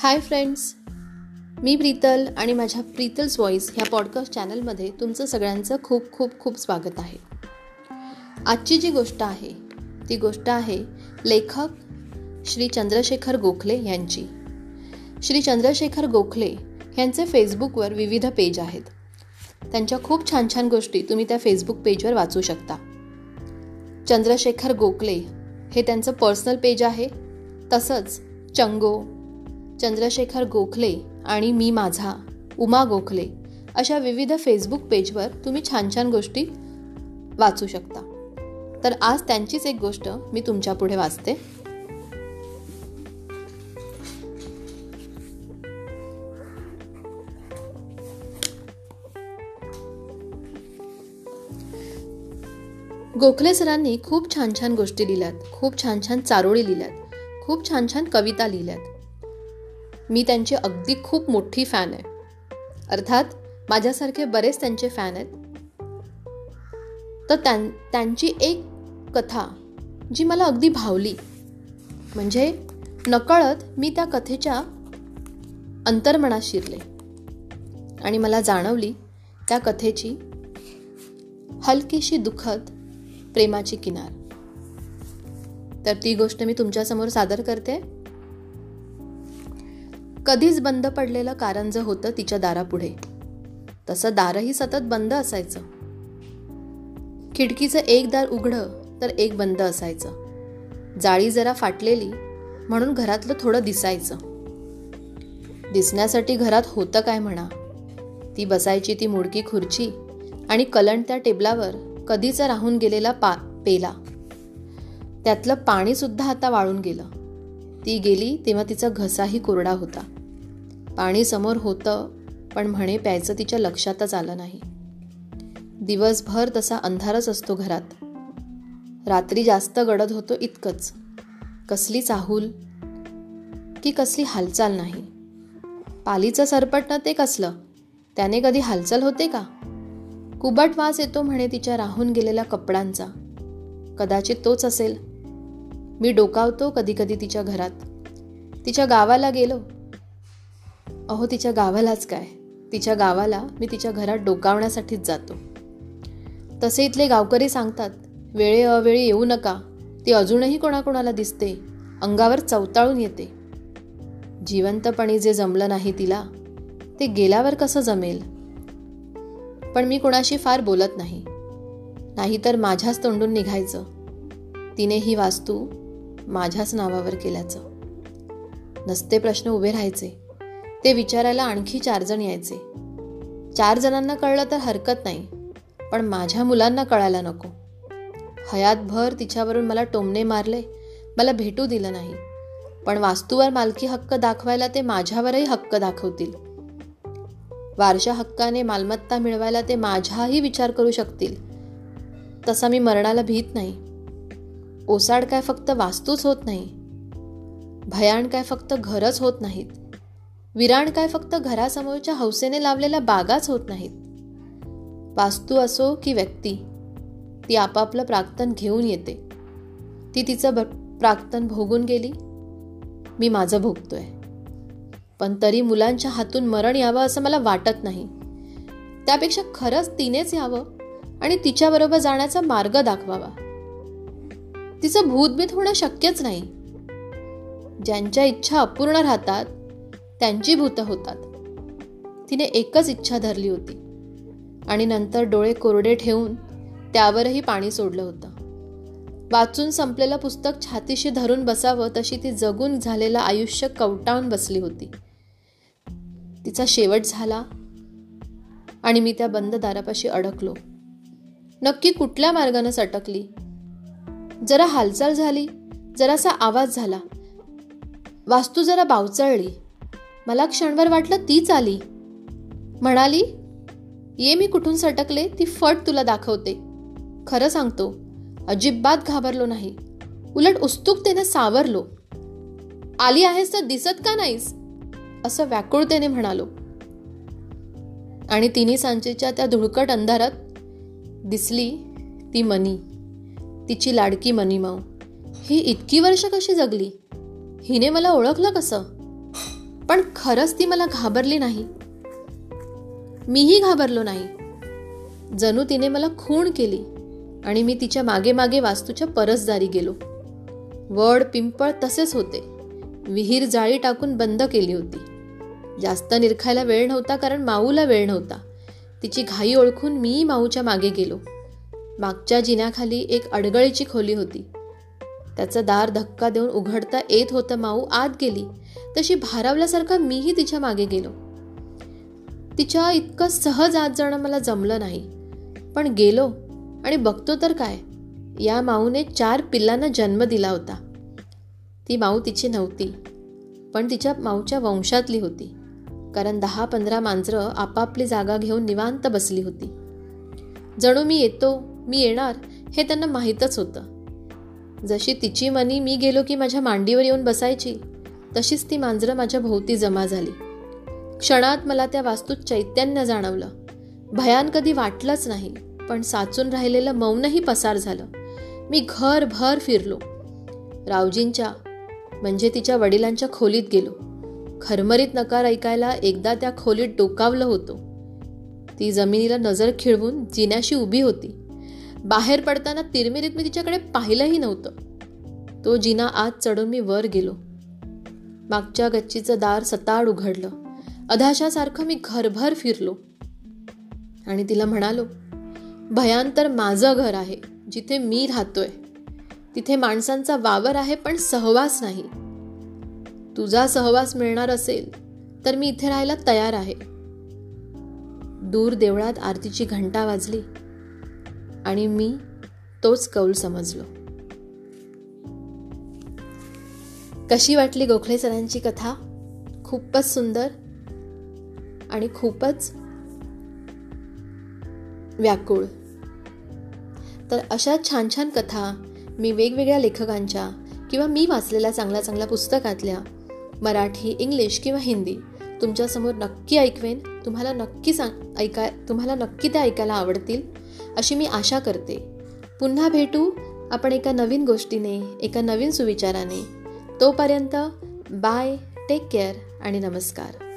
Hi friends मी प्रीतल आणि माझ्या प्रीतल्स voice ह्या पॉडकास्ट चॅनलमध्ये तुमचं सगळ्यांचं खूप खूप खूप स्वागत आहे. आजची जी गोष्ट आहे ती गोष्ट आहे लेखक श्री चंद्रशेखर गोखले यांची. श्री चंद्रशेखर गोखले यांचे फेसबुकवर विविध पेज आहेत. त्यांच्या खूप छान छान गोष्टी तुम्ही त्या फेसबुक पेजवर वाचू शकता. चंद्रशेखर गोखले हे त्यांचं पर्सनल पेज आहे. तसंच चंगो चंद्रशेखर गोखले आणि मी माझा उमा गोखले अशा विविध फेसबुक पेजवर तुम्ही छान छान गोष्टी वाचू शकता. तर आज त्यांचीच एक गोष्ट मी तुमच्यापुढे वाचते. गोखले सरांनी खूप छान छान गोष्टी लिहिल्यात खूप छान छान चारोळी लिहिल्यात खूप छान छान कविता लिहिल्यात. मी त्यांची अगदी खूप मोठी फॅन आहे. अर्थात माझ्यासारखे बरेच त्यांचे फॅन आहेत. तर त्यां त्यांची एक कथा जी मला अगदी भावली म्हणजे नकळत मी त्या कथेच्या अंतर्मनात शिरले. आणि मला जाणवली त्या कथेची हलकीशी दुखद प्रेमाची किनार. तर ती गोष्ट मी तुमच्यासमोर सादर करते. कधीच बंद पडलेलं कारंज होतं तिच्या दारापुढे. तसं दारही सतत बंद असायचं. खिडकीचं एक दार उघडं तर एक बंद असायचं. जाळी जरा फाटलेली म्हणून घरातलं थोडं दिसायचं. दिसण्यासाठी घरात होतं काय म्हणा. ती बसायची ती मुडकी खुर्ची आणि कलंट त्या टेबलावर कधीच राहून गेलेला पा पेला. त्यातलं पाणीसुद्धा आता वाळून गेलं. ती गेली तेव्हा तिचा घसाही कोरडा होता. पाणी समोर होतं पण म्हणे प्यायचं तिच्या लक्षातच आलं नाही. दिवसभर तसा अंधारच असतो घरात. रात्री जास्त गडद होतो इतकंच. कसली चाहूल? की कसली हालचाल नाही? पालीचं सरपटणं ते कसलं? त्याने कधी हालचाल होते का? कुबट वास येतो म्हणे तिच्या राहून गेलेल्या कपड्यांचा कदाचित तोच असेल. मी डोकावतो कधी कधी तिच्या घरात. तिच्या गावाला गेलो. अहो तिच्या गावालाच काय? तिच्या गावाला मी तिच्या घरात डोकावण्यासाठीच जातो. तसे इथले गावकरी सांगतात वेळे अवेळी येऊ नका. ती अजूनही कोणाकोणाला दिसते. अंगावर चवताळून येते. जिवंतपणी जे जमलं नाही तिला ते गेल्यावर कसं जमेल? पण मी कोणाशी फार बोलत नाही. नाहीतर माझ्याच तोंडून निघायचं. तिने ही वास्तू माझ्याच नावावर केल्याचं. नसते प्रश्न उभे राहायचे. ते विचारायला आणखी चार जण यायचे. चार जणांना कळलं तर हरकत नाही पण माझ्या मुलांना कळायला नको. हयातभर तिच्यावरून मला टोमणे मारले मला भेटू दिलं नाही पण वास्तूवर मालकी हक्क दाखवायला ते माझ्यावरही हक्क दाखवतील. वारशा हक्काने मालमत्ता मिळवायला ते माझ्याही विचार करू शकतील. तसा मी मरणाला भीत नाही. ओसाड काय फक्त वास्तूच होत नाही. भयाण काय फक्त घरच होत नाहीत. विराण काय फक्त घरासमोरच्या हौसेने लावलेल्या बागाच होत नाहीत. वास्तू असो की व्यक्ती ती आपापलं प्राक्तन घेऊन येते. ती तिचं प्राक्तन भोगून गेली. मी माझं भोगतोय. पण तरी मुलांच्या हातून मरण यावं असं मला वाटत नाही. त्यापेक्षा खरंच तिनेच यावं आणि तिच्याबरोबर जाण्याचा मार्ग दाखवावा. तिचं भूतभीत होणं शक्यच नाही. ज्यांच्या इच्छा अपूर्ण राहतात त्यांची भूतं होतात. तिने एकच इच्छा धरली होती. आणि नंतर डोळे कोरडे ठेवून त्यावरही पाणी सोडलं होतं. वाचून संपलेलं पुस्तक छातीशी धरून बसावं तशी ती जगून झालेलं आयुष्य कवटाळून बसली होती. तिचा शेवट झाला आणि मी त्या बंद दारापाशी अडकलो. नक्की कुठल्या मार्गानं सटकली? जरा हालचाल झाली जरासा आवाज झाला. वास्तू जरा बावचळली. मला क्षणभर वाटलं तीच आली. म्हणाली ये मी कुठून सटकले ती फट तुला दाखवते. खरं सांगतो अजिबात घाबरलो नाही. उलट उत्सुकतेने सावरलो. आली आहेस तर दिसत का नाहीस? असं व्याकुळतेने म्हणालो. आणि तिन्ही सांजेच्या त्या धुळकट अंधारात दिसली ती मनी तिची लाडकी मनीमाऊ. ही इतकी वर्ष कशी जगली? हिने मला ओळखलं कसं? पण खरंच ती मला घाबरली नाही. मीही घाबरलो नाही. जणू तिने मला खूण केली आणि मी तिच्यामागे मागे वास्तूच्या परसदारी गेलो. वड पिंपळ तसेच होते. विहीर जाळी टाकून बंद केली होती. जास्त निरखायला वेळ नव्हता कारण माऊला वेळ नव्हता. तिची घाई ओळखून मीही माऊच्या मागे गेलो. मागच्या जिन्याखाली एक अडगळीची खोली होती. त्याचं दार धक्का देऊन उघडता येत होतं माऊ आत गेली. तशी भारावल्यासारखा मीही तिच्यामागे गेलो. तिच्या इतकं सहज आत जाणं मला जमलं नाही. पण गेलो आणि बघतो तर काय या माऊने चार पिल्लांना जन्म दिला होता. ती माऊ तिची नव्हती पण तिच्या माऊच्या वंशातली होती. कारण दहा पंधरा मांजरं आपापली जागा घेऊन निवांत बसली होती. जणू मी येतो मी येणार हे त्यांना माहीतच होतं. जशी तिची मनी मी गेलो की माझ्या मांडीवर येऊन बसायची तशीच ती मांजरं माझ्या भोवती जमा झाली. क्षणात मला त्या वास्तूत चैतन्य जाणवलं. भयान कधी वाटलंच नाही पण साचून राहिलेलं मौनही पसार झालं. मी घरभर फिरलो. रावजींच्या म्हणजे तिच्या वडिलांच्या खोलीत गेलो. खरमरीत नकार ऐकायला एकदा त्या खोलीत डोकावलं होतं. ती जमिनीला नजर खिळवून जिन्याशी उभी होती. बाहेर पडताना तिरमिरीत मी तिच्याकडे पाहिलंही नव्हतं. तो जिना आत चढून मी वर गेलो. मागच्या गच्चीचं दार सताड उघडलं. अधाशासारखं मी घरभर फिरलो. आणि तिला म्हणालो भयांतर माझं घर आहे जिथे मी राहतोय. तिथे माणसांचा वावर आहे पण सहवास नाही. तुझा सहवास मिळणार असेल तर मी इथे राहायला तयार आहे. दूर देवळात आरतीची घंटा वाजली. आणि मी तोच कौल समजलो. कशी वाटली गोखले सरांची कथा? खूपच सुंदर आणि खूपच व्याकुळ. तर अशा छान छान कथा मी वेगवेगळ्या लेखकांच्या किंवा मी वाचलेल्या चांगल्या चांगल्या पुस्तकातल्या मराठी इंग्लिश किंवा हिंदी तुमच्यासमोर नक्की ऐकवेन. तुम्हाला नक्की सांग ऐकाय तुम्हाला नक्की त्या ऐकायला आवडतील. अशी मी आशा करते. पुन्हा भेटू आपण एका नवीन गोष्टीने एका नवीन सुविचाराने. तोपर्यंत बाय टेक केअर आणि नमस्कार.